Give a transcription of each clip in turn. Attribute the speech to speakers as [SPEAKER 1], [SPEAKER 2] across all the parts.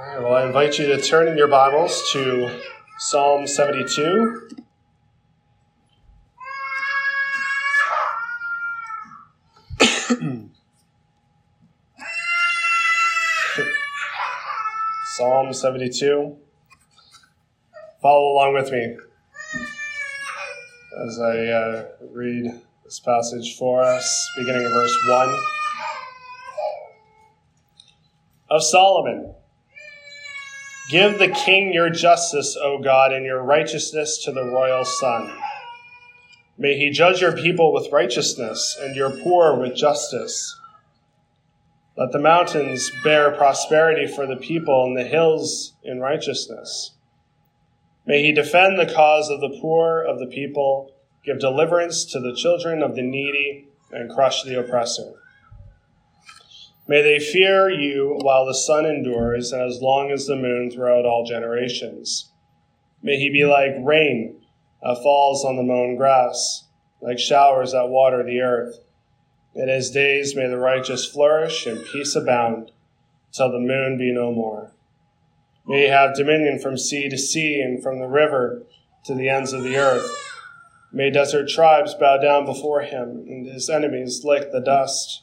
[SPEAKER 1] All right, well, I invite you to turn in your Bibles to Psalm 72. Psalm 72. Follow along with me as I uh, read this passage for us, beginning in verse 1. Of Solomon. Give the king your justice, O God, and your righteousness to the royal son. May he judge your people with righteousness and your poor with justice. Let the mountains bear prosperity for the people and the hills in righteousness. May he defend the cause of the poor of the people, give deliverance to the children of the needy, and crush the oppressor. May they fear you while the sun endures, and as long as the moon throughout all generations. May he be like rain that falls on the mown grass, like showers that water the earth. In his days may the righteous flourish and peace abound, till the moon be no more. May he have dominion from sea to sea and from the river to the ends of the earth. May desert tribes bow down before him, and his enemies lick the dust.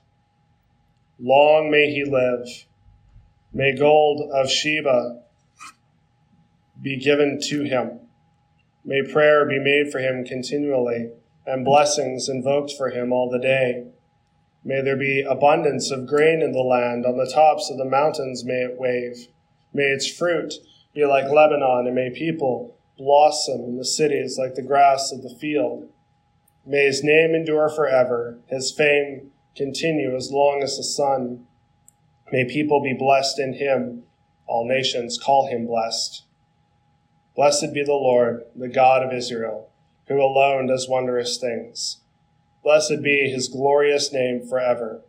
[SPEAKER 1] Long may he live. May gold of Sheba be given to him. May prayer be made for him continually, and blessings invoked for him all the day. May there be abundance of grain in the land. On the tops of the mountains may it wave. May its fruit be like Lebanon, and may people blossom in the cities like the grass of the field. May his name endure forever, his fame continue as long as the sun. May people be blessed in him. All nations call him blessed. Blessed be the Lord, the God of Israel, who alone does wondrous things. Blessed be his glorious name forever.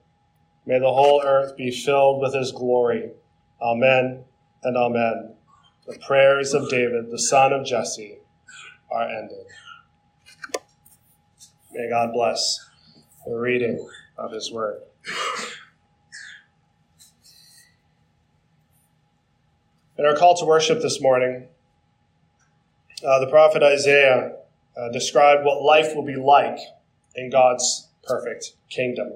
[SPEAKER 1] May the whole earth be filled with his glory. Amen and amen. The prayers of David, the son of Jesse, are ended. May God bless the reading of his word. In our call to worship this morning, uh, the prophet Isaiah uh, described what life will be like in God's perfect kingdom.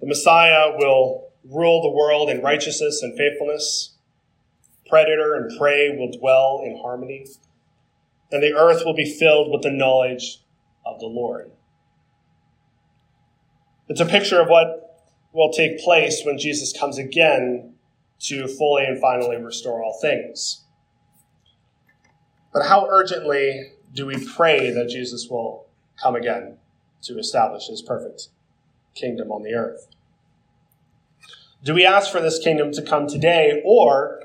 [SPEAKER 1] The Messiah will rule the world in righteousness and faithfulness. Predator and prey will dwell in harmony, and the earth will be filled with the knowledge of the Lord. It's a picture of what will take place when Jesus comes again to fully and finally restore all things. But how urgently do we pray that Jesus will come again to establish his perfect kingdom on the earth? Do we ask for this kingdom to come today, or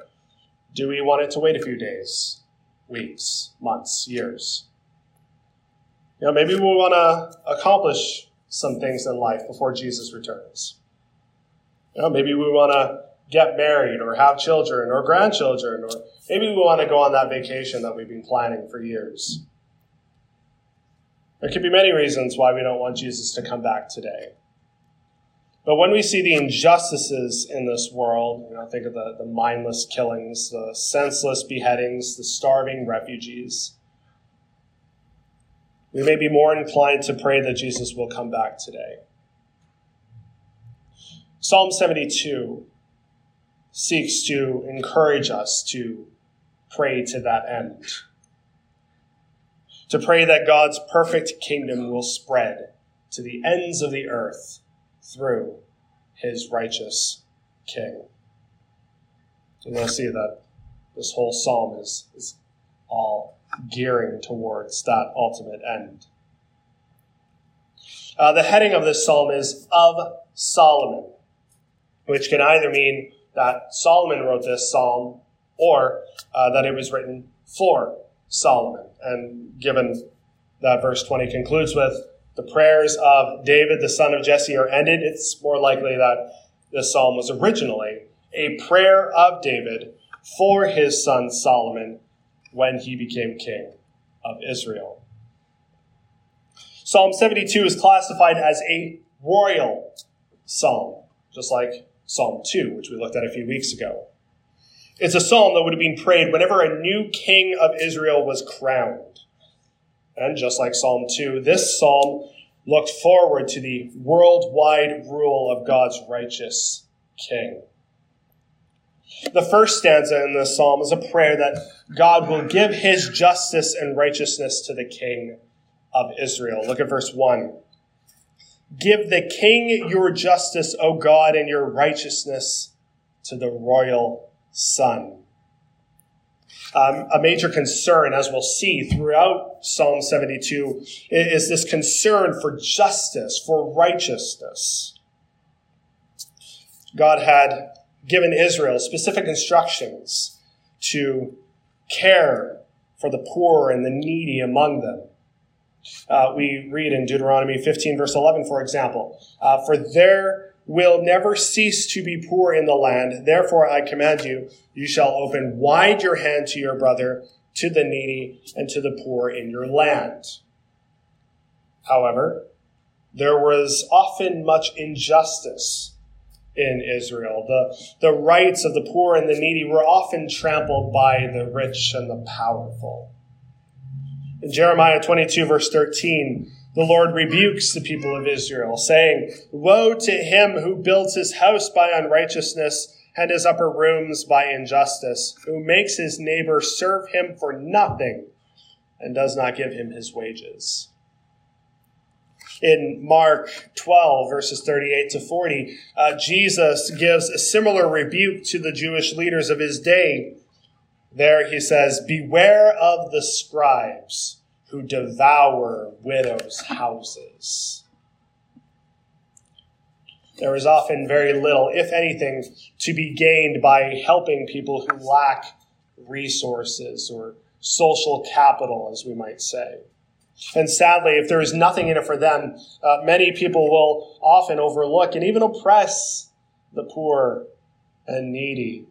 [SPEAKER 1] do we want it to wait a few days, weeks, months, years? You know, maybe we want to accomplish some things in life before Jesus returns. You know, maybe we want to get married or have children or grandchildren, or maybe we want to go on that vacation that we've been planning for years. There could be many reasons why we don't want Jesus to come back today. But when we see the injustices in this world, you know, think of the, the mindless killings, the senseless beheadings, the starving refugees, we may be more inclined to pray that Jesus will come back today. Psalm 72 seeks to encourage us to pray to that end. To pray that God's perfect kingdom will spread to the ends of the earth through his righteous king. And we'll see that this whole psalm is, is all gearing towards that ultimate end. Uh, the heading of this psalm is of Solomon, which can either mean that Solomon wrote this psalm or uh, that it was written for Solomon. And given that verse 20 concludes with the prayers of David, the son of Jesse, are ended, it's more likely that this psalm was originally a prayer of David for his son Solomon when he became king of Israel. Psalm 72 is classified as a royal psalm, just like Psalm 2, which we looked at a few weeks ago. It's a psalm that would have been prayed whenever a new king of Israel was crowned. And just like Psalm 2, this psalm looked forward to the worldwide rule of God's righteous king. The first stanza in this psalm is a prayer that God will give his justice and righteousness to the king of Israel. Look at verse 1. Give the king your justice, O God, and your righteousness to the royal son. Um, a major concern, as we'll see throughout Psalm 72, is this concern for justice, for righteousness. God had given Israel specific instructions to care for the poor and the needy among them. Uh, we read in Deuteronomy 15, verse 11, for example, uh, For there will never cease to be poor in the land. Therefore, I command you, you shall open wide your hand to your brother, to the needy, and to the poor in your land. However, there was often much injustice in Israel. The, the rights of the poor and the needy were often trampled by the rich and the powerful. In Jeremiah 22, verse 13, the Lord rebukes the people of Israel, saying, Woe to him who builds his house by unrighteousness and his upper rooms by injustice, who makes his neighbor serve him for nothing and does not give him his wages in Mark 12, verses 38 to 40, uh, Jesus gives a similar rebuke to the Jewish leaders of his day. There he says, Beware of the scribes who devour widows' houses. There is often very little, if anything, to be gained by helping people who lack resources or social capital, as we might say. And sadly, if there is nothing in it for them, uh, many people will often overlook and even oppress the poor and needy.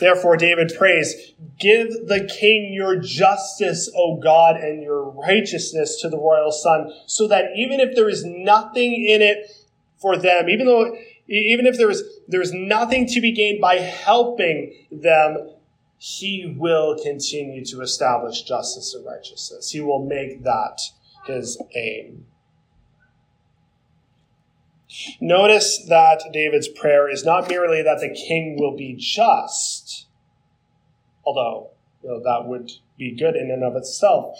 [SPEAKER 1] Therefore, David prays, Give the king your justice, O God, and your righteousness to the royal son, so that even if there is nothing in it for them, even though even if there is there is nothing to be gained by helping them, he will continue to establish justice and righteousness. He will make that his aim. Notice that David's prayer is not merely that the king will be just, although you know, that would be good in and of itself,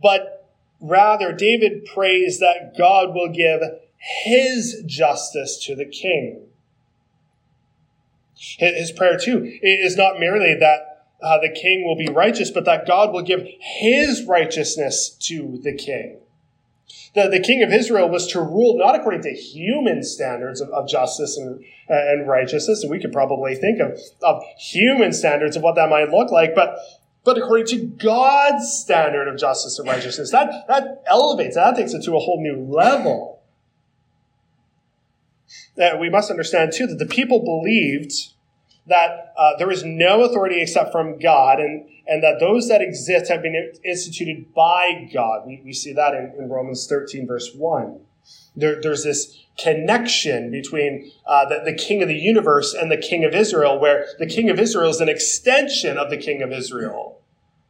[SPEAKER 1] but rather David prays that God will give his justice to the king. His prayer, too, is not merely that uh, the king will be righteous, but that God will give his righteousness to the king. The, the king of Israel was to rule not according to human standards of, of justice and, uh, and righteousness, and we could probably think of, of human standards of what that might look like, but but according to God's standard of justice and righteousness. That, that elevates, that takes it to a whole new level. That we must understand, too, that the people believed that uh, there is no authority except from God, and, and that those that exist have been instituted by God. We, we see that in, in Romans 13, verse 1. There, there's this connection between uh, the, the king of the universe and the king of Israel, where the king of Israel is an extension of the king of Israel,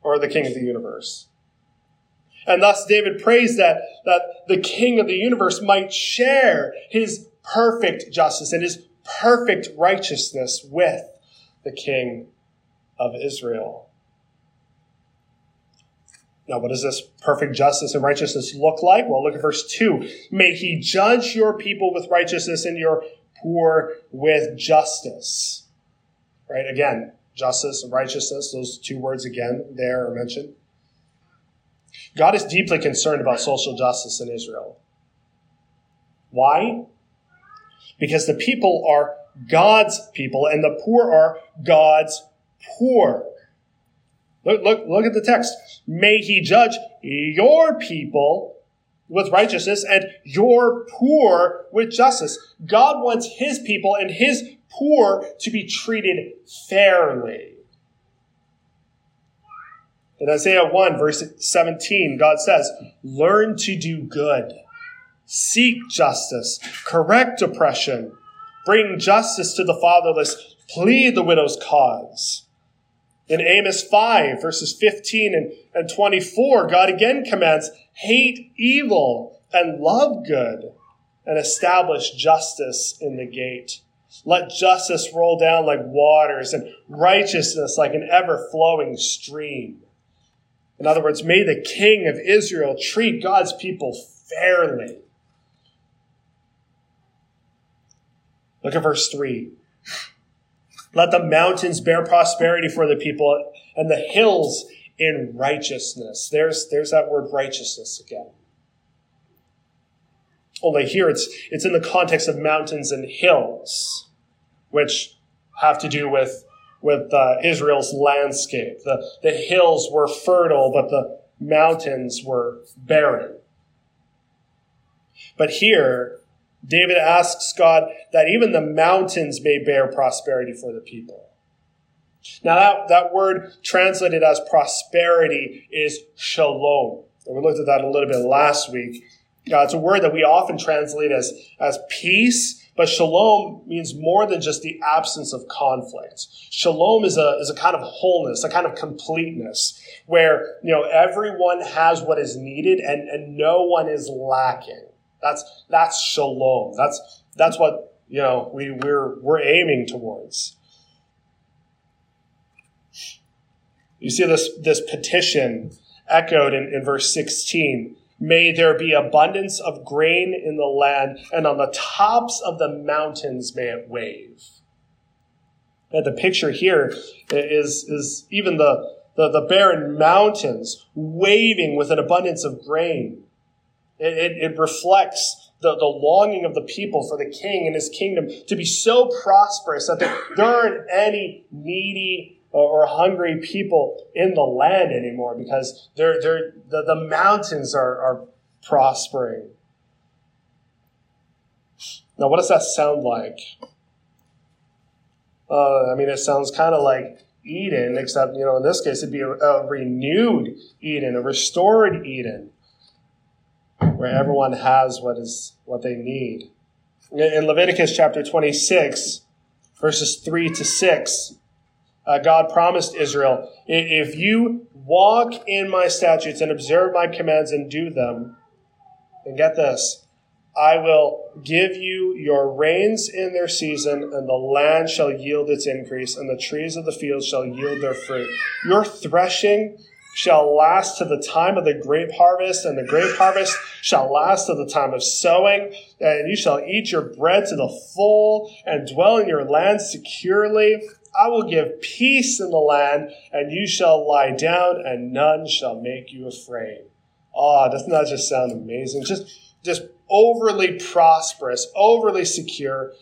[SPEAKER 1] or the king of the universe. And thus David prays that, that the king of the universe might share his perfect justice and his perfect righteousness with the King of Israel. Now, what does this perfect justice and righteousness look like? Well, look at verse 2. May he judge your people with righteousness and your poor with justice. Right? Again, justice and righteousness, those two words again there are mentioned. God is deeply concerned about social justice in Israel. Why? Because the people are God's people and the poor are God's poor. Look, look, look at the text. May he judge your people with righteousness and your poor with justice. God wants his people and his poor to be treated fairly. In Isaiah 1, verse 17, God says, Learn to do good, seek justice, correct oppression, bring justice to the fatherless, plead the widow's cause. In Amos 5, verses 15 and, and 24, God again commands, Hate evil and love good, and establish justice in the gate. Let justice roll down like waters and righteousness like an ever flowing stream. In other words, may the king of Israel treat God's people fairly. Look at verse 3. Let the mountains bear prosperity for the people and the hills in righteousness. There's, there's that word righteousness again. Only here it's, it's in the context of mountains and hills, which have to do with, with uh, Israel's landscape. The, the hills were fertile, but the mountains were barren. But here, David asks God that even the mountains may bear prosperity for the people. Now, that, that word translated as prosperity is shalom. And we looked at that a little bit last week. Uh, it's a word that we often translate as, as peace, but shalom means more than just the absence of conflict. Shalom is a, is a kind of wholeness, a kind of completeness, where, you know, everyone has what is needed and, and no one is lacking. That's, that's shalom. That's, that's what, you know, we, we're, we're aiming towards. You see this, this petition echoed in, in verse 16 May there be abundance of grain in the land, and on the tops of the mountains may it wave. And the picture here is, is even the, the, the barren mountains waving with an abundance of grain. It, it, it reflects the, the longing of the people for the king and his kingdom to be so prosperous that there, there aren't any needy or hungry people in the land anymore because they're, they're, the, the mountains are, are prospering. Now, what does that sound like? Uh, I mean, it sounds kind of like Eden, except, you know, in this case, it'd be a, a renewed Eden, a restored Eden, where everyone has what is what they need. In Leviticus chapter 26, verses 3 to 6, uh, God promised Israel, if you walk in my statutes and observe my commands and do them, and get this, I will give you your rains in their season, and the land shall yield its increase, and the trees of the field shall yield their fruit. Your threshing shall last to the time of the grape harvest, and the grape harvest shall last to the time of sowing, and you shall eat your bread to the full, and dwell in your land securely. I will give peace in the land, and you shall lie down, and none shall make you afraid. Ah, oh, doesn't that just sound amazing? Just, just overly prosperous, overly secure.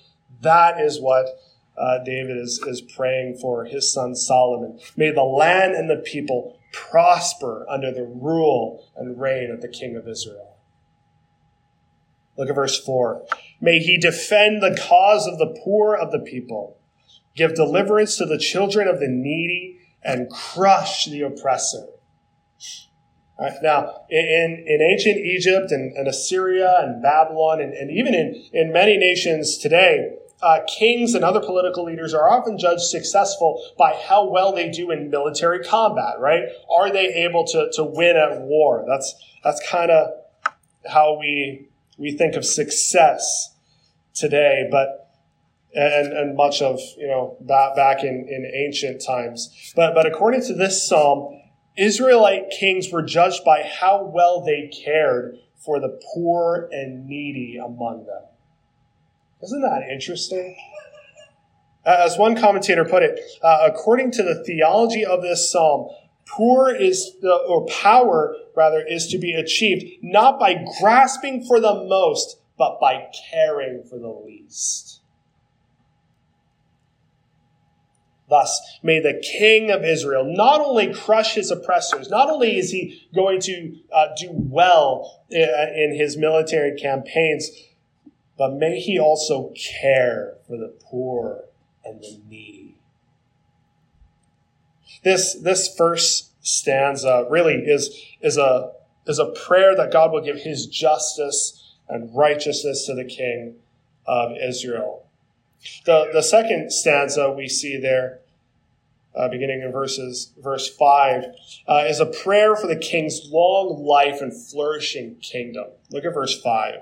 [SPEAKER 1] That is what uh, David is, is praying for his son Solomon. May the land and the people prosper under the rule and reign of the King of Israel. Look at verse 4. May he defend the cause of the poor of the people give deliverance to the children of the needy, and crush the oppressor. Right, now, in, in ancient Egypt and, and Assyria and Babylon, and, and, even in, in many nations today, uh, kings and other political leaders are often judged successful by how well they do in military combat, right? Are they able to, to win at war? That's, that's kind of how we, we think of success today. But and, and much of you know back, back in, in ancient times. But but according to this psalm, Israelite kings were judged by how well they cared for the poor and needy among them. Isn't that interesting? As one commentator put it, uh, according to the theology of this psalm, poor is the, or power rather is to be achieved not by grasping for the most, but by caring for the least. Thus, may the king of Israel not only crush his oppressors, not only is he going to uh, do well in, in his military campaigns, but may he also care for the poor and the needy. This, this first stanza really is, is, a, is a prayer that God will give his justice and righteousness to the king of Israel. The, the second stanza we see there, uh, beginning in verses verse five, uh, is a prayer for the king's long life and flourishing kingdom. Look at verse five.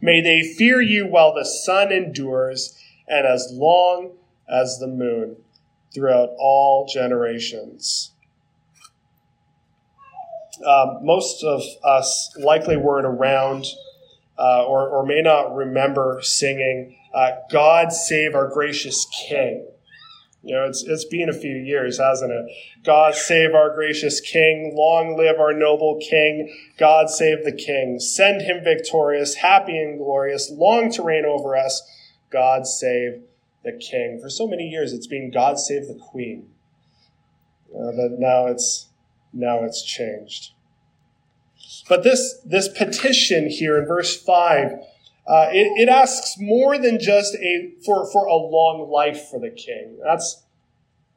[SPEAKER 1] May they fear you while the sun endures, and as long as the moon, throughout all generations. Um, most of us likely weren't around uh, or, or may not remember singing uh, God Save Our Gracious King. You know, it's, it's been a few years, hasn't it? God save our gracious King. Long live our noble King. God save the King. Send him victorious, happy and glorious, long to reign over us. God save the King. For so many years, it's been God save the Queen. Uh, but now it's now it's changed. But this this petition here in verse five uh, it, it, asks more than just a for, for a long life for the king. That's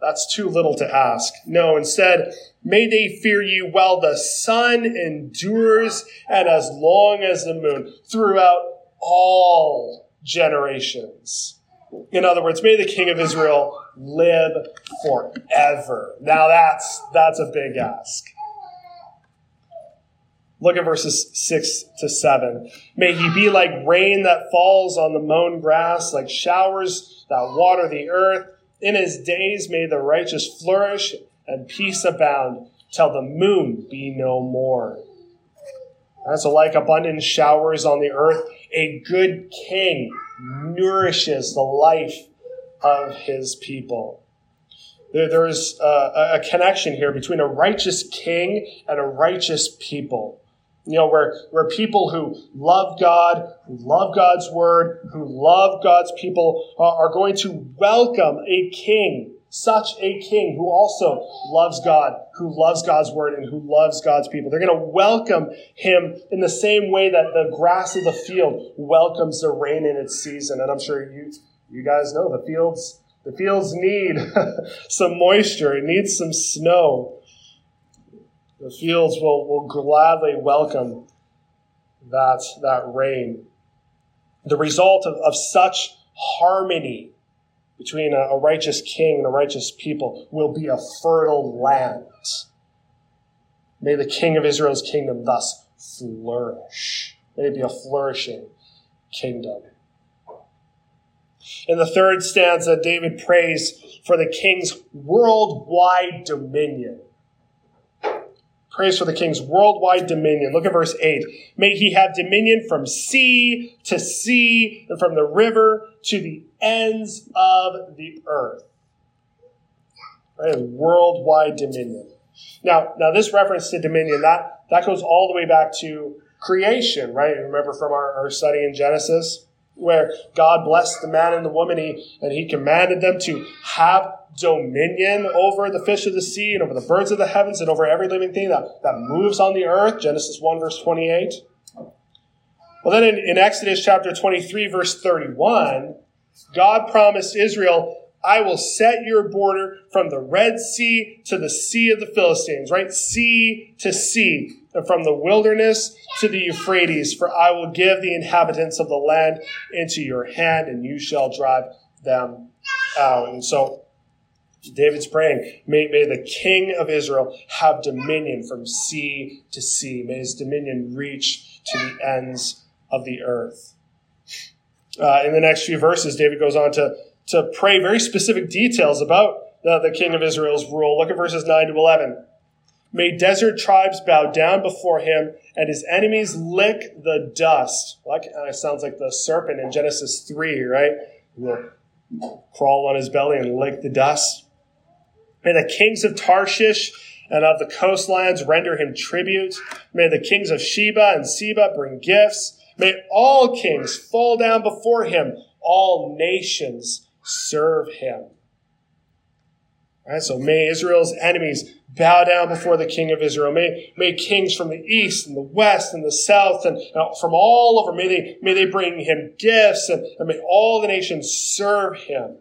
[SPEAKER 1] that's too little to ask. No, instead, may they fear you while the sun endures and as long as the moon throughout all generations. In other words, may the king of Israel live forever. Now that's that's a big ask. Look at verses 6 to 7. May he be like rain that falls on the mown grass, like showers that water the earth. In his days may the righteous flourish and peace abound, till the moon be no more. And so, like abundant showers on the earth, a good king nourishes the life of his people. There, there is a, a connection here between a righteous king and a righteous people. You know, where, where people who love God, who love God's word, who love God's people uh, are going to welcome a king, such a king who also loves God, who loves God's word, and who loves God's people. They're going to welcome him in the same way that the grass of the field welcomes the rain in its season. And I'm sure you, you guys know the fields, the fields need some moisture. It needs some snow. The fields will, will gladly welcome that, that rain. The result of, of such harmony between a, a righteous king and a righteous people will be a fertile land. May the king of Israel's kingdom thus flourish. May it be a flourishing kingdom. In the third stanza, David prays for the king's worldwide dominion. Praise for the king's worldwide dominion. Look at verse 8. May he have dominion from sea to sea and from the river to the ends of the earth. Right? Worldwide dominion. Now, now this reference to dominion, that, that goes all the way back to creation, right? Remember from our, our study in Genesis? Where God blessed the man and the woman, he, and he commanded them to have dominion over the fish of the sea and over the birds of the heavens and over every living thing that, that moves on the earth. Genesis 1, verse 28. Well, then in, in Exodus chapter 23, verse 31, God promised Israel, I will set your border from the Red Sea to the Sea of the Philistines, right? Sea to sea from the wilderness to the Euphrates, for I will give the inhabitants of the land into your hand, and you shall drive them out. And so David's praying, may, may the king of Israel have dominion from sea to sea. May his dominion reach to the ends of the earth. Uh, in the next few verses, David goes on to, to pray very specific details about the, the king of Israel's rule. Look at verses 9 to 11. May desert tribes bow down before him and his enemies lick the dust. Like, uh, sounds like the serpent in Genesis 3, right? He'll crawl on his belly and lick the dust. May the kings of Tarshish and of the coastlands render him tribute. May the kings of Sheba and Seba bring gifts. May all kings fall down before him. All nations serve him. Right? So may Israel's enemies bow down before the King of Israel. May, may kings from the east and the west and the south and from all over, may they, may they bring him gifts and, and may all the nations serve him.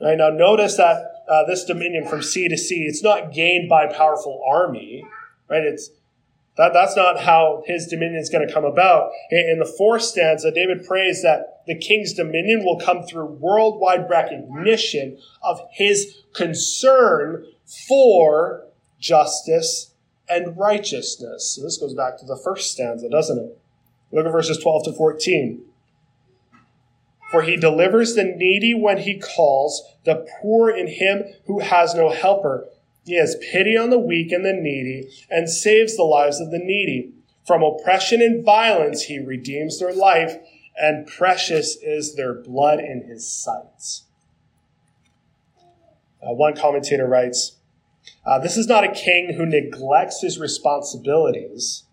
[SPEAKER 1] Right, now notice that uh, this dominion from sea to sea, it's not gained by a powerful army, right? It's that, that's not how his dominion is going to come about. In the fourth stanza, David prays that the king's dominion will come through worldwide recognition of his concern for justice and righteousness. So this goes back to the first stanza, doesn't it? Look at verses 12 to 14. For he delivers the needy when he calls, the poor in him who has no helper. He has pity on the weak and the needy and saves the lives of the needy. From oppression and violence, he redeems their life, and precious is their blood in his sight. Uh, one commentator writes uh, This is not a king who neglects his responsibilities,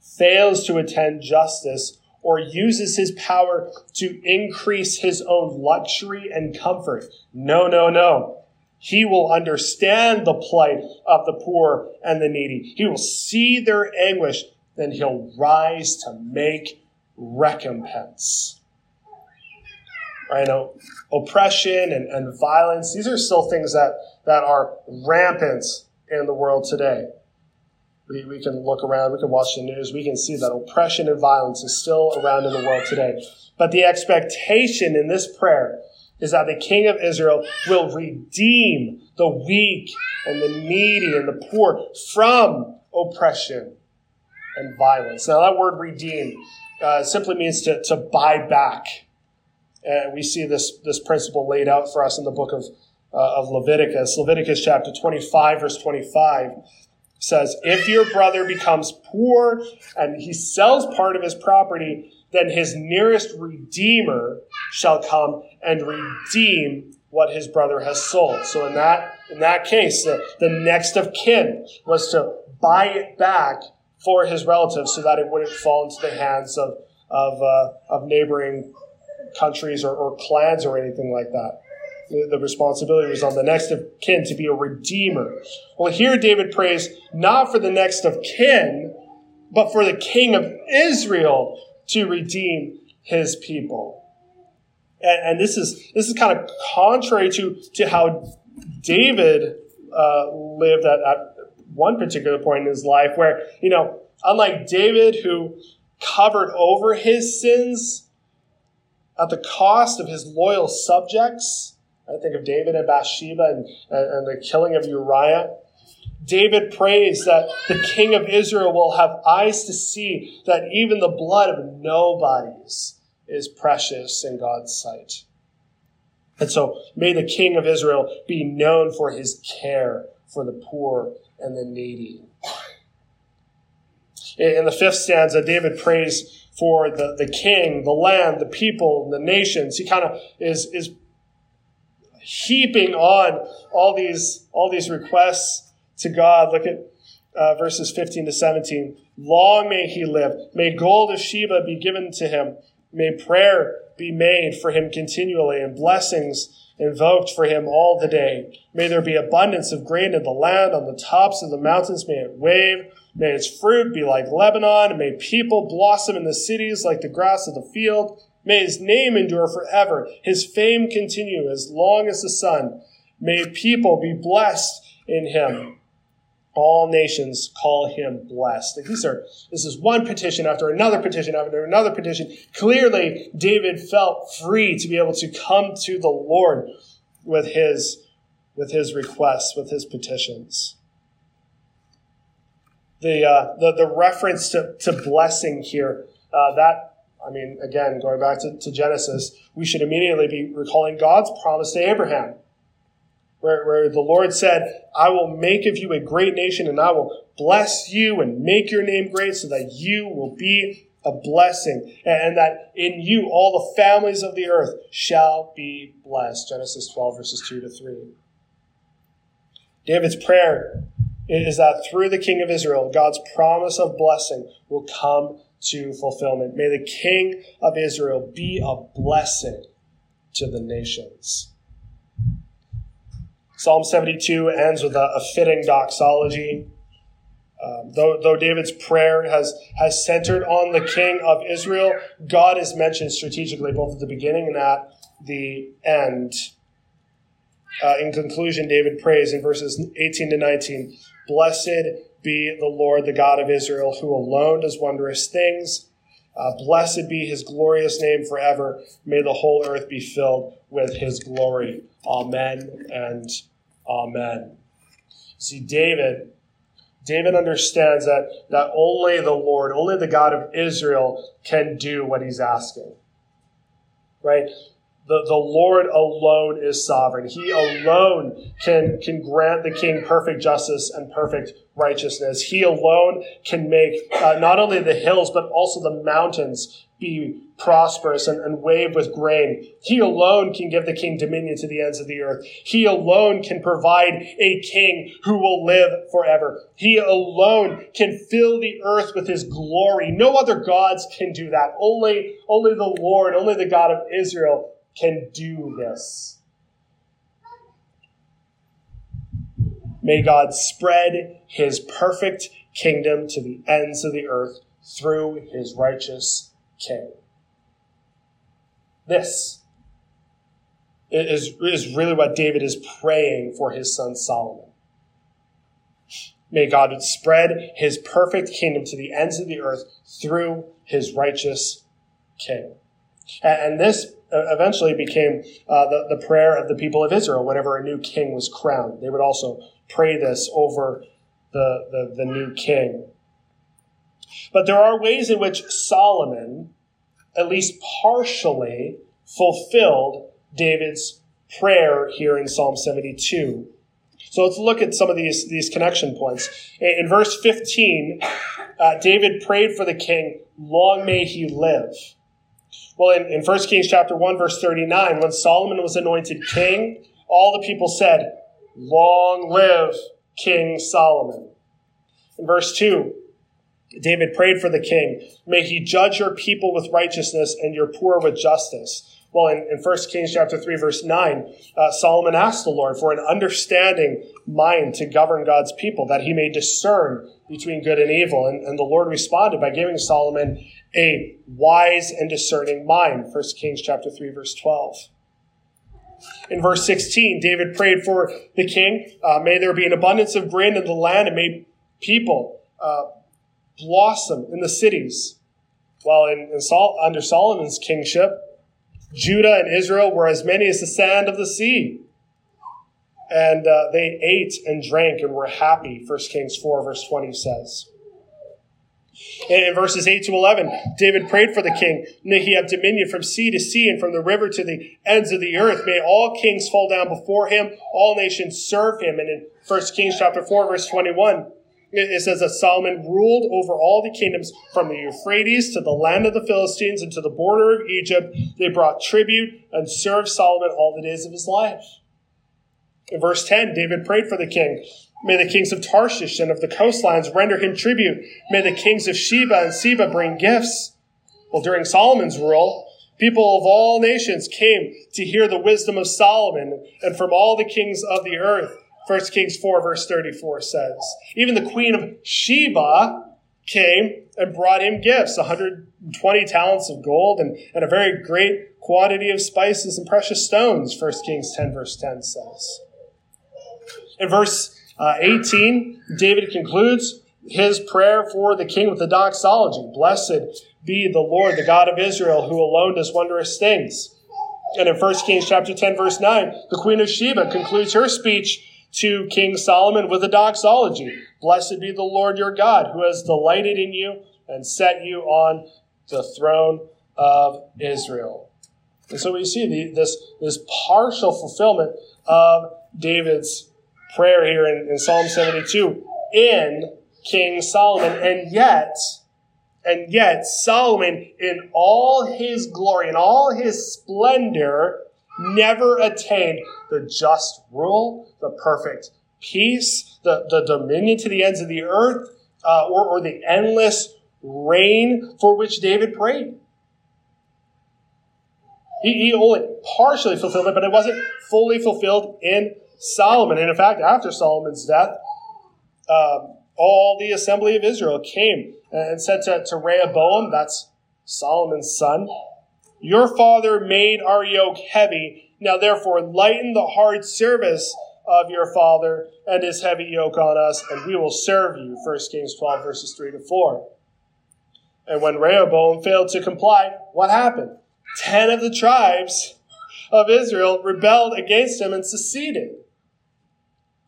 [SPEAKER 1] fails to attend justice, or uses his power to increase his own luxury and comfort. No, no, no. He will understand the plight of the poor and the needy. He will see their anguish, then he'll rise to make recompense. I know oppression and, and violence, these are still things that, that are rampant in the world today. We, we can look around, we can watch the news, we can see that oppression and violence is still around in the world today. But the expectation in this prayer is that the king of Israel will redeem the weak and the needy and the poor from oppression and violence. Now, that word redeem uh, simply means to, to buy back. And we see this, this principle laid out for us in the book of, uh, of Leviticus. Leviticus chapter 25, verse 25 says, If your brother becomes poor and he sells part of his property, then his nearest redeemer shall come and redeem what his brother has sold. So in that in that case, the, the next of kin was to buy it back for his relatives so that it wouldn't fall into the hands of of, uh, of neighboring countries or, or clans or anything like that. The, the responsibility was on the next of kin to be a redeemer. Well, here David prays not for the next of kin, but for the king of Israel to redeem his people. And, and this is this is kind of contrary to, to how David uh, lived at, at one particular point in his life, where, you know, unlike David, who covered over his sins at the cost of his loyal subjects, I think of David and Bathsheba and, and, and the killing of Uriah. David prays that the king of Israel will have eyes to see that even the blood of nobodies is precious in God's sight. And so may the king of Israel be known for his care for the poor and the needy. In the fifth stanza, David prays for the, the king, the land, the people, the nations. He kind of is, is heaping on all these, all these requests to God. Look at uh, verses 15 to 17. Long may he live. May gold of Sheba be given to him. May prayer be made for him continually and blessings invoked for him all the day. May there be abundance of grain in the land. On the tops of the mountains may it wave. May its fruit be like Lebanon. And may people blossom in the cities like the grass of the field. May his name endure forever. His fame continue as long as the sun. May people be blessed in him all nations call him blessed. These are, this is one petition after another petition after another petition. Clearly, David felt free to be able to come to the Lord with his, with his requests, with his petitions. The, uh, the, the reference to, to blessing here, uh, that, I mean, again, going back to, to Genesis, we should immediately be recalling God's promise to Abraham where, where the Lord said, I will make of you a great nation and I will bless you and make your name great so that you will be a blessing and that in you all the families of the earth shall be blessed. Genesis 12 verses 2 to 3. David's prayer is that through the king of Israel, God's promise of blessing will come to fulfillment. May the king of Israel be a blessing to the nations. Psalm 72 ends with a, a fitting doxology. Um, though, though David's prayer has, has centered on the king of Israel, God is mentioned strategically both at the beginning and at the end. Uh, in conclusion, David prays in verses 18 to 19 Blessed be the Lord, the God of Israel, who alone does wondrous things. Uh, blessed be his glorious name forever. May the whole earth be filled with his glory. Amen and amen. See, David, David understands that, that only the Lord, only the God of Israel can do what he's asking. Right? The, the Lord alone is sovereign. He alone can, can grant the king perfect justice and perfect righteousness. He alone can make uh, not only the hills, but also the mountains be prosperous and, and wave with grain. He alone can give the king dominion to the ends of the earth. He alone can provide a king who will live forever. He alone can fill the earth with his glory. No other gods can do that. Only, only the Lord, only the God of Israel can do this. May God spread his perfect kingdom to the ends of the earth through his righteous king. This is, is really what David is praying for his son Solomon. May God spread his perfect kingdom to the ends of the earth through his righteous king. And this eventually became uh, the, the prayer of the people of Israel whenever a new king was crowned. They would also pray this over the, the, the new king. But there are ways in which Solomon, at least partially, fulfilled David's prayer here in Psalm 72. So let's look at some of these, these connection points. In verse 15, uh, David prayed for the king, long may he live. Well, in, in 1 Kings chapter 1, verse 39, when Solomon was anointed king, all the people said, Long live King Solomon. In verse 2, David prayed for the king, May he judge your people with righteousness and your poor with justice. Well, in, in 1 Kings chapter 3, verse 9, uh, Solomon asked the Lord for an understanding mind to govern God's people, that he may discern between good and evil. And, and the Lord responded by giving Solomon a wise and discerning mind. 1 Kings chapter 3, verse 12. In verse 16, David prayed for the king, uh, may there be an abundance of grain in the land and may people uh, blossom in the cities. While in, in Sol- under Solomon's kingship, Judah and Israel were as many as the sand of the sea. And uh, they ate and drank and were happy, 1 Kings 4, verse 20 says. In verses 8 to 11, David prayed for the king. May he have dominion from sea to sea and from the river to the ends of the earth. May all kings fall down before him, all nations serve him. And in 1 Kings chapter 4, verse 21, it says that Solomon ruled over all the kingdoms from the Euphrates to the land of the Philistines and to the border of Egypt. They brought tribute and served Solomon all the days of his life. In verse 10, David prayed for the king. May the kings of Tarshish and of the coastlines render him tribute. May the kings of Sheba and Seba bring gifts. Well, during Solomon's rule, people of all nations came to hear the wisdom of Solomon, and from all the kings of the earth, 1 Kings 4, verse 34 says. Even the queen of Sheba came and brought him gifts 120 talents of gold and, and a very great quantity of spices and precious stones, 1 Kings 10, verse 10 says. In verse uh, 18, David concludes his prayer for the king with the doxology Blessed be the Lord, the God of Israel, who alone does wondrous things. And in 1 Kings chapter 10, verse 9, the queen of Sheba concludes her speech to King Solomon with a doxology Blessed be the Lord your God, who has delighted in you and set you on the throne of Israel. And so we see the, this, this partial fulfillment of David's prayer here in, in Psalm 72 in King Solomon. And yet, and yet, Solomon, in all his glory, in all his splendor, never attained the just rule, the perfect peace, the, the dominion to the ends of the earth, uh, or, or the endless reign for which David prayed. He, he only partially fulfilled it, but it wasn't fully fulfilled in Solomon. And in fact, after Solomon's death, um, all the assembly of Israel came and said to, to Rehoboam, that's Solomon's son, Your father made our yoke heavy. Now therefore lighten the hard service of your father and his heavy yoke on us, and we will serve you. 1 Kings 12, verses 3 to 4. And when Rehoboam failed to comply, what happened? Ten of the tribes of Israel rebelled against him and seceded.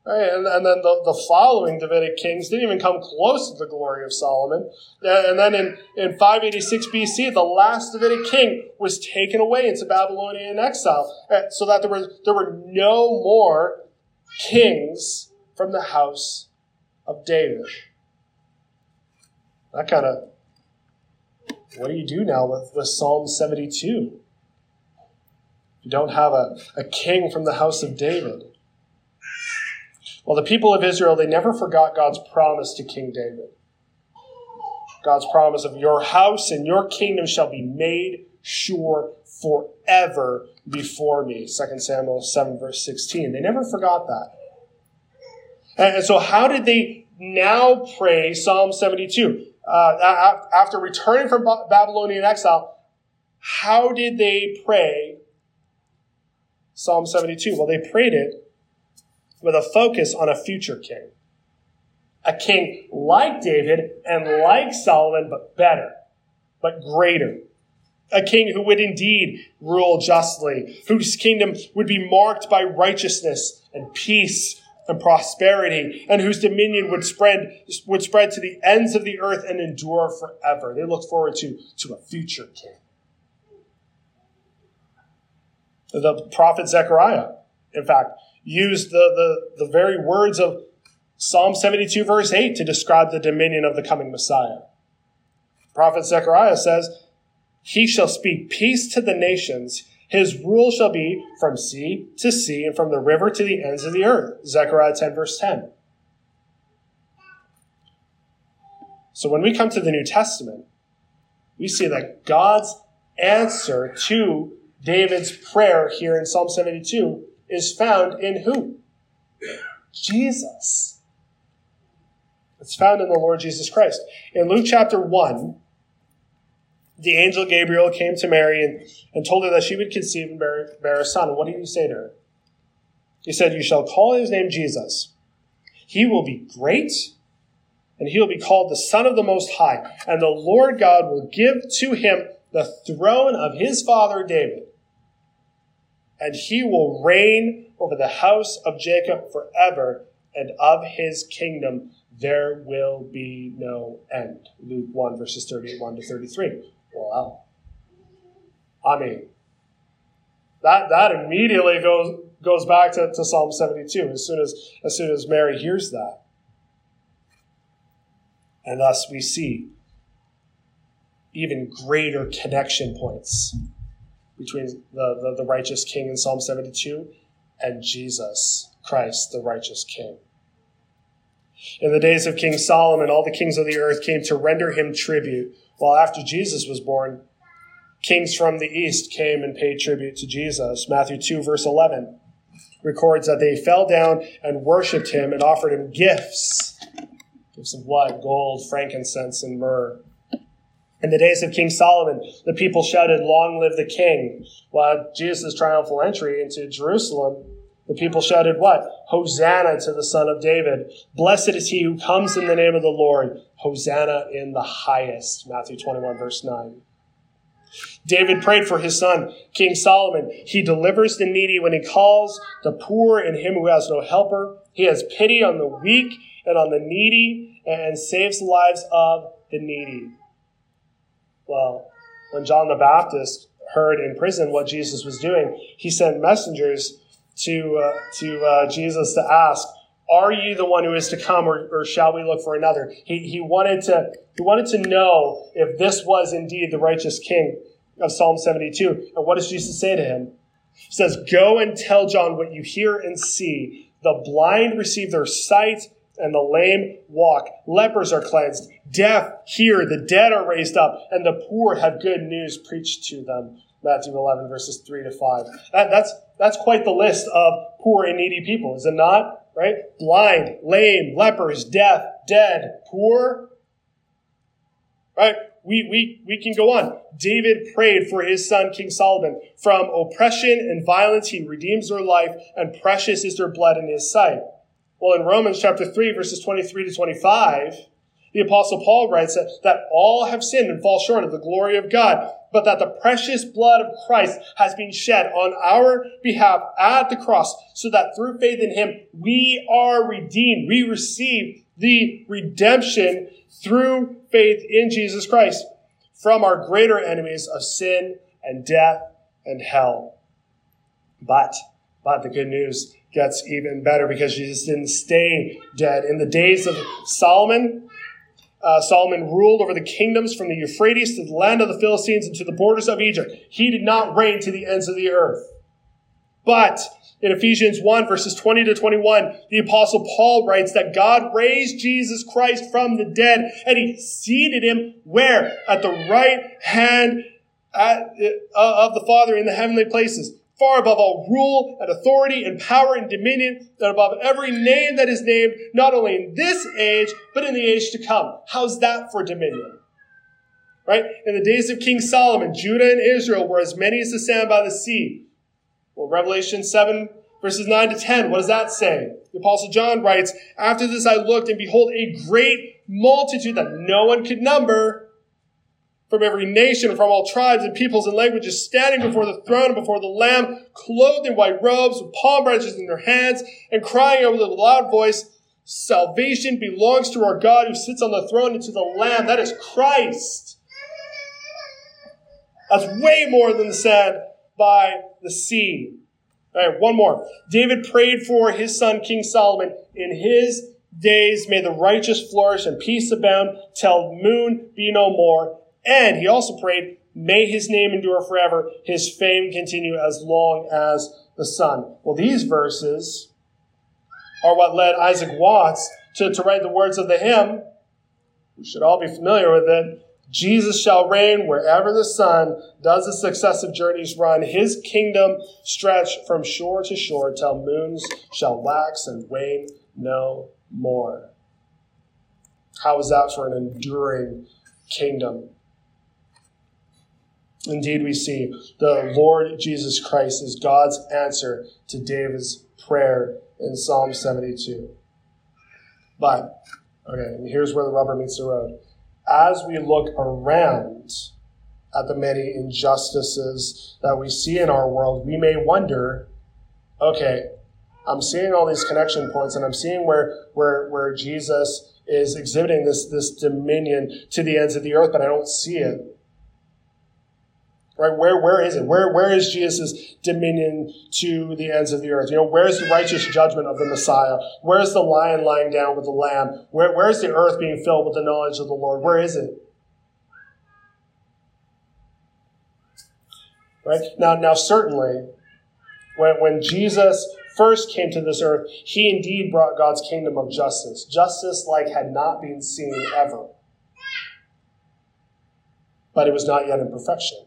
[SPEAKER 1] Right? And, and then the, the following Davidic kings didn't even come close to the glory of Solomon. And then in, in 586 BC, the last Davidic king was taken away into Babylonian exile, uh, so that there were, there were no more kings from the house of David. That kind of, what do you do now with, with Psalm 72? You don't have a, a king from the house of David. Well, the people of Israel, they never forgot God's promise to King David. God's promise of your house and your kingdom shall be made sure forever before me. 2 Samuel 7, verse 16. They never forgot that. And so, how did they now pray Psalm 72? Uh, after returning from Babylonian exile, how did they pray Psalm 72? Well, they prayed it with a focus on a future king. A king like David and like Solomon, but better, but greater. A king who would indeed rule justly, whose kingdom would be marked by righteousness and peace and prosperity, and whose dominion would spread, would spread to the ends of the earth and endure forever. They look forward to, to a future king. The prophet Zechariah, in fact, used the, the, the very words of Psalm 72, verse 8, to describe the dominion of the coming Messiah. Prophet Zechariah says, He shall speak peace to the nations. His rule shall be from sea to sea and from the river to the ends of the earth. Zechariah 10, verse 10. So when we come to the New Testament, we see that God's answer to David's prayer here in Psalm 72 is found in who? Jesus. It's found in the Lord Jesus Christ. In Luke chapter 1, the angel Gabriel came to Mary and, and told her that she would conceive and bear, bear a son. What did he say to her? He said, You shall call his name Jesus. He will be great, and he will be called the Son of the Most High. And the Lord God will give to him the throne of his father David and he will reign over the house of Jacob forever, and of his kingdom there will be no end. Luke 1, verses 31 to 33. Wow. I mean, that, that immediately goes, goes back to, to Psalm 72 as soon as, as soon as Mary hears that. And thus we see even greater connection points between the, the, the righteous king in Psalm 72 and Jesus Christ, the righteous king. In the days of King Solomon, all the kings of the earth came to render him tribute, while after Jesus was born, kings from the east came and paid tribute to Jesus. Matthew 2, verse 11 records that they fell down and worshiped him and offered him gifts. Gifts of what? Gold, frankincense, and myrrh. In the days of King Solomon, the people shouted, Long live the king. While Jesus' triumphal entry into Jerusalem, the people shouted what? Hosanna to the Son of David. Blessed is he who comes in the name of the Lord. Hosanna in the highest. Matthew 21, verse 9. David prayed for his son, King Solomon. He delivers the needy when he calls the poor and him who has no helper. He has pity on the weak and on the needy and saves the lives of the needy. Well, when John the Baptist heard in prison what Jesus was doing, he sent messengers to, uh, to uh, Jesus to ask, are you the one who is to come or, or shall we look for another? He, he, wanted to, he wanted to know if this was indeed the righteous king of Psalm 72. And what does Jesus say to him? He says, Go and tell John what you hear and see. The blind receive their sight and the lame walk. Lepers are cleansed. Deaf hear. The dead are raised up. And the poor have good news preached to them. Matthew 11, verses 3 to 5. That, that's, that's quite the list of poor and needy people, is it not? Right? Blind, lame, lepers, deaf, dead, poor. Right? We, we, we can go on. David prayed for his son, King Solomon. From oppression and violence, he redeems their life, and precious is their blood in his sight. Well, in Romans chapter 3, verses 23 to 25, the apostle Paul writes that, that all have sinned and fall short of the glory of God, but that the precious blood of Christ has been shed on our behalf at the cross, so that through faith in him, we are redeemed. We receive the redemption through faith in Jesus Christ from our greater enemies of sin and death and hell. But, but the good news gets even better because Jesus didn't stay dead. In the days of Solomon, uh, Solomon ruled over the kingdoms from the Euphrates to the land of the Philistines and to the borders of Egypt. He did not reign to the ends of the earth. But in Ephesians 1, verses 20 to 21, the apostle Paul writes that God raised Jesus Christ from the dead and he seated him where? At the right hand at, uh, of the Father in the heavenly places far above all rule and authority and power and dominion, and above every name that is named, not only in this age, but in the age to come. How's that for dominion? Right? In the days of King Solomon, Judah and Israel were as many as the sand by the sea. Well, Revelation 7, verses 9 to 10, what does that say? The Apostle John writes, After this I looked, and behold, a great multitude that no one could number from every nation from all tribes and peoples and languages standing before the throne and before the Lamb, clothed in white robes with palm branches in their hands and crying out with a loud voice, Salvation belongs to our God who sits on the throne and to the Lamb. That is Christ. That's way more than sand by the sea. All right, one more. David prayed for his son, King Solomon, in his days may the righteous flourish and peace abound till moon be no more and he also prayed, May his name endure forever, his fame continue as long as the sun. Well, these verses are what led Isaac Watts to, to write the words of the hymn. We should all be familiar with it. Jesus shall reign wherever the sun does the successive journeys run. His kingdom stretch from shore to shore till moons shall wax and wane no more. How is that for an enduring kingdom? Indeed, we see the Lord Jesus Christ is God's answer to David's prayer in Psalm 72. But, okay, here's where the rubber meets the road. As we look around at the many injustices that we see in our world, we may wonder, okay, I'm seeing all these connection points and I'm seeing where, where, where Jesus is exhibiting this, this dominion to the ends of the earth, but I don't see it Right? Where, where is it? Where, where is Jesus' dominion to the ends of the earth? You know, where's the righteous judgment of the Messiah? Where's the lion lying down with the lamb? Where, where's the earth being filled with the knowledge of the Lord? Where is it? Right? Now, now certainly, when, when Jesus first came to this earth, he indeed brought God's kingdom of justice. Justice like had not been seen ever. But it was not yet in perfection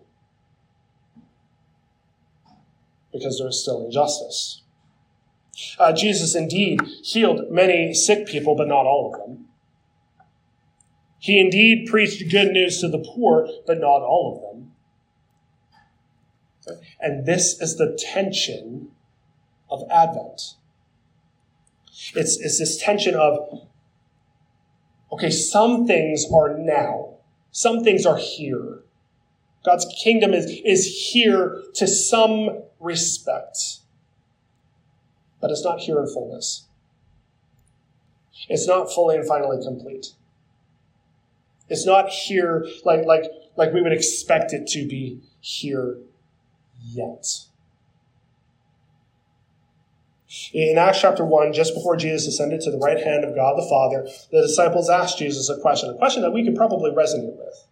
[SPEAKER 1] because there is still injustice. Uh, Jesus indeed healed many sick people, but not all of them. He indeed preached good news to the poor, but not all of them. And this is the tension of Advent. It's, it's this tension of, okay, some things are now, some things are here. God's kingdom is, is here to some respect, but it's not here in fullness. It's not fully and finally complete. It's not here like, like, like we would expect it to be here yet. In Acts chapter 1, just before Jesus ascended to the right hand of God the Father, the disciples asked Jesus a question, a question that we could probably resonate with.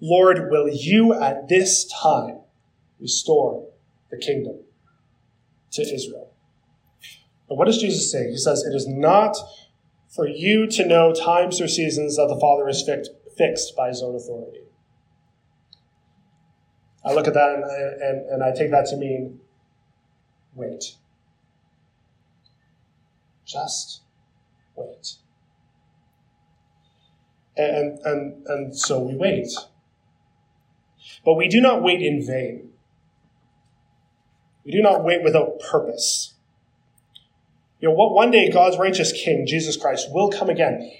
[SPEAKER 1] Lord, will you at this time restore the kingdom to Israel? But what does Jesus say? He says, It is not for you to know times or seasons that the Father has fixed by his own authority. I look at that and, and, and I take that to mean wait. Just wait. And, and, and so we wait. But we do not wait in vain. We do not wait without purpose. You know, what one day God's righteous King, Jesus Christ, will come again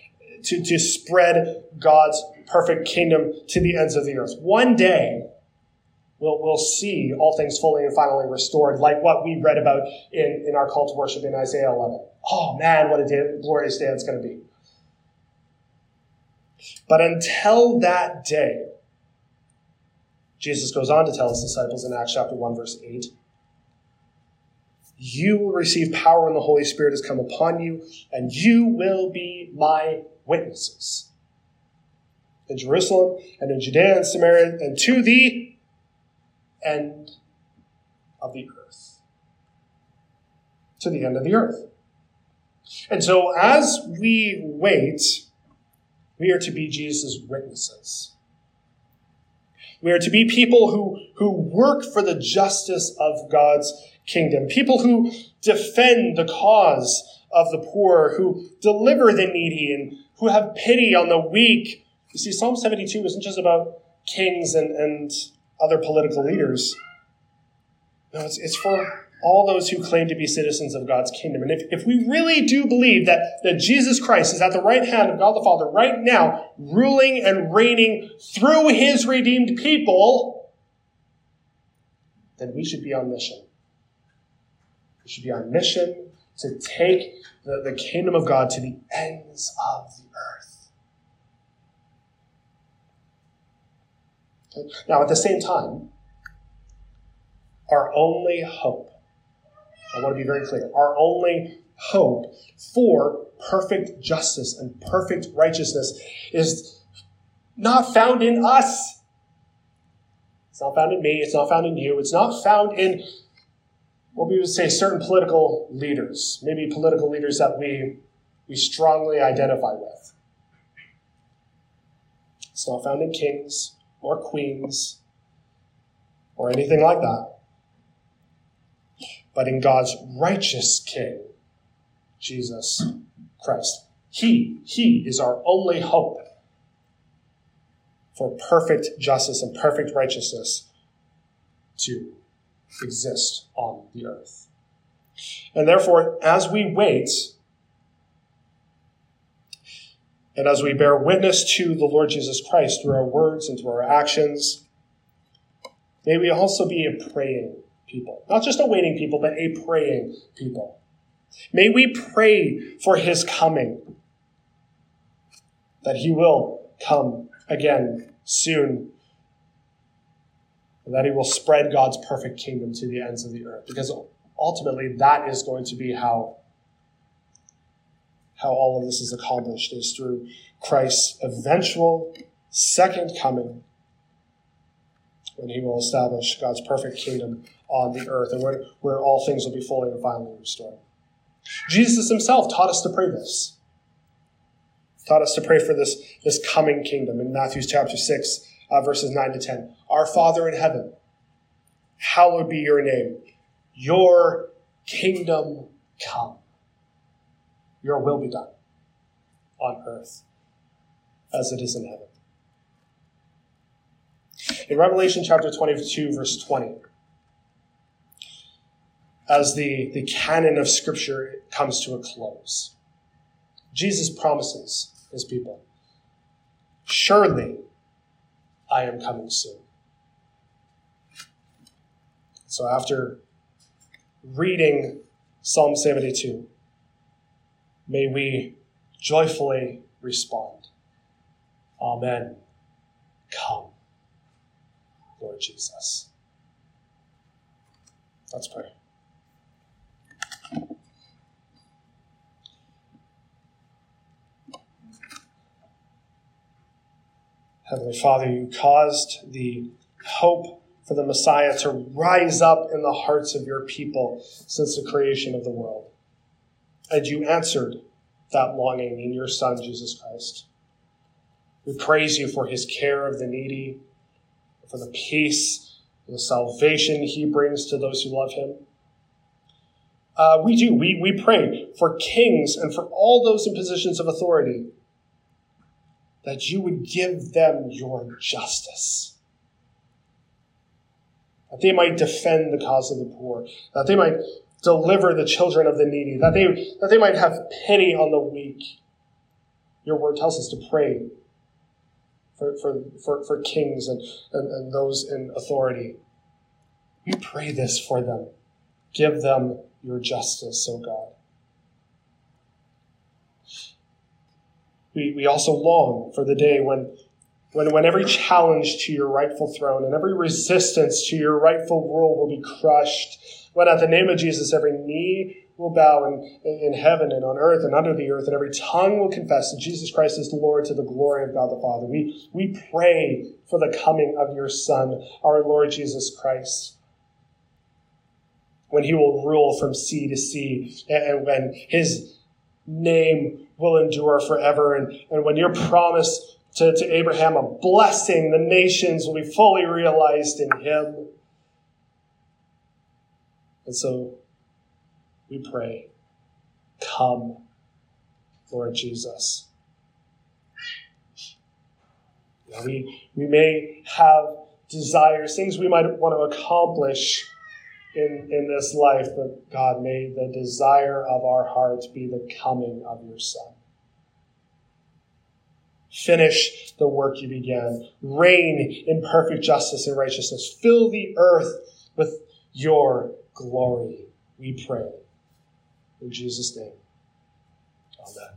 [SPEAKER 1] to, to spread God's perfect kingdom to the ends of the earth. One day, we'll, we'll see all things fully and finally restored, like what we read about in, in our call to worship in Isaiah 11. Oh man, what a day, glorious day it's going to be. But until that day, Jesus goes on to tell his disciples in Acts chapter 1, verse 8 You will receive power when the Holy Spirit has come upon you, and you will be my witnesses in Jerusalem and in Judea and Samaria and to the end of the earth. To the end of the earth. And so as we wait, we are to be Jesus' witnesses. We are to be people who, who work for the justice of God's kingdom, people who defend the cause of the poor, who deliver the needy, and who have pity on the weak. You see, Psalm 72 isn't just about kings and, and other political leaders. No, it's, it's for all those who claim to be citizens of God's kingdom. And if, if we really do believe that, that Jesus Christ is at the right hand of God the Father right now, ruling and reigning through his redeemed people, then we should be on mission. We should be on mission to take the, the kingdom of God to the ends of the earth. Okay? Now, at the same time, our only hope I want to be very clear. Our only hope for perfect justice and perfect righteousness is not found in us. It's not found in me. It's not found in you. It's not found in what we would say certain political leaders, maybe political leaders that we, we strongly identify with. It's not found in kings or queens or anything like that but in God's righteous King, Jesus Christ. He, He is our only hope for perfect justice and perfect righteousness to exist on the earth. And therefore, as we wait, and as we bear witness to the Lord Jesus Christ through our words and through our actions, may we also be a praying people. Not just a waiting people, but a praying people. May we pray for his coming, that he will come again soon, and that he will spread God's perfect kingdom to the ends of the earth. Because ultimately, that is going to be how, how all of this is accomplished, is through Christ's eventual second coming when he will establish God's perfect kingdom on the earth and where, where all things will be fully and finally restored. Jesus himself taught us to pray this. Taught us to pray for this, this coming kingdom in Matthew chapter 6, uh, verses 9 to 10. Our Father in heaven, hallowed be your name. Your kingdom come. Your will be done on earth as it is in heaven. In Revelation chapter 22, verse 20, as the, the canon of Scripture comes to a close, Jesus promises his people, Surely I am coming soon. So after reading Psalm 72, may we joyfully respond Amen. Come. Lord Jesus. Let's pray. Heavenly Father, you caused the hope for the Messiah to rise up in the hearts of your people since the creation of the world. And you answered that longing in your Son, Jesus Christ. We praise you for his care of the needy for the peace the salvation he brings to those who love him. Uh, we do. We, we pray for kings and for all those in positions of authority that you would give them your justice. That they might defend the cause of the poor, that they might deliver the children of the needy, that they, that they might have pity on the weak. Your word tells us to pray for, for, for, for kings and, and, and those in authority. We pray this for them. Give them your justice, O God. We, we also long for the day when, when, when every challenge to your rightful throne and every resistance to your rightful rule will be crushed. When at the name of Jesus, every knee will bow in, in heaven and on earth and under the earth, and every tongue will confess that Jesus Christ is Lord to the glory of God the Father. We, we pray for the coming of your Son, our Lord Jesus Christ when he will rule from sea to sea, and when his name will endure forever, and, and when your promise to, to Abraham, a blessing, the nations will be fully realized in him. And so we pray, come, Lord Jesus. we, we may have desires, things we might want to accomplish in, in this life, but God, may the desire of our hearts be the coming of your Son. Finish the work you began. Reign in perfect justice and righteousness. Fill the earth with your glory, we pray. In Jesus' name, amen.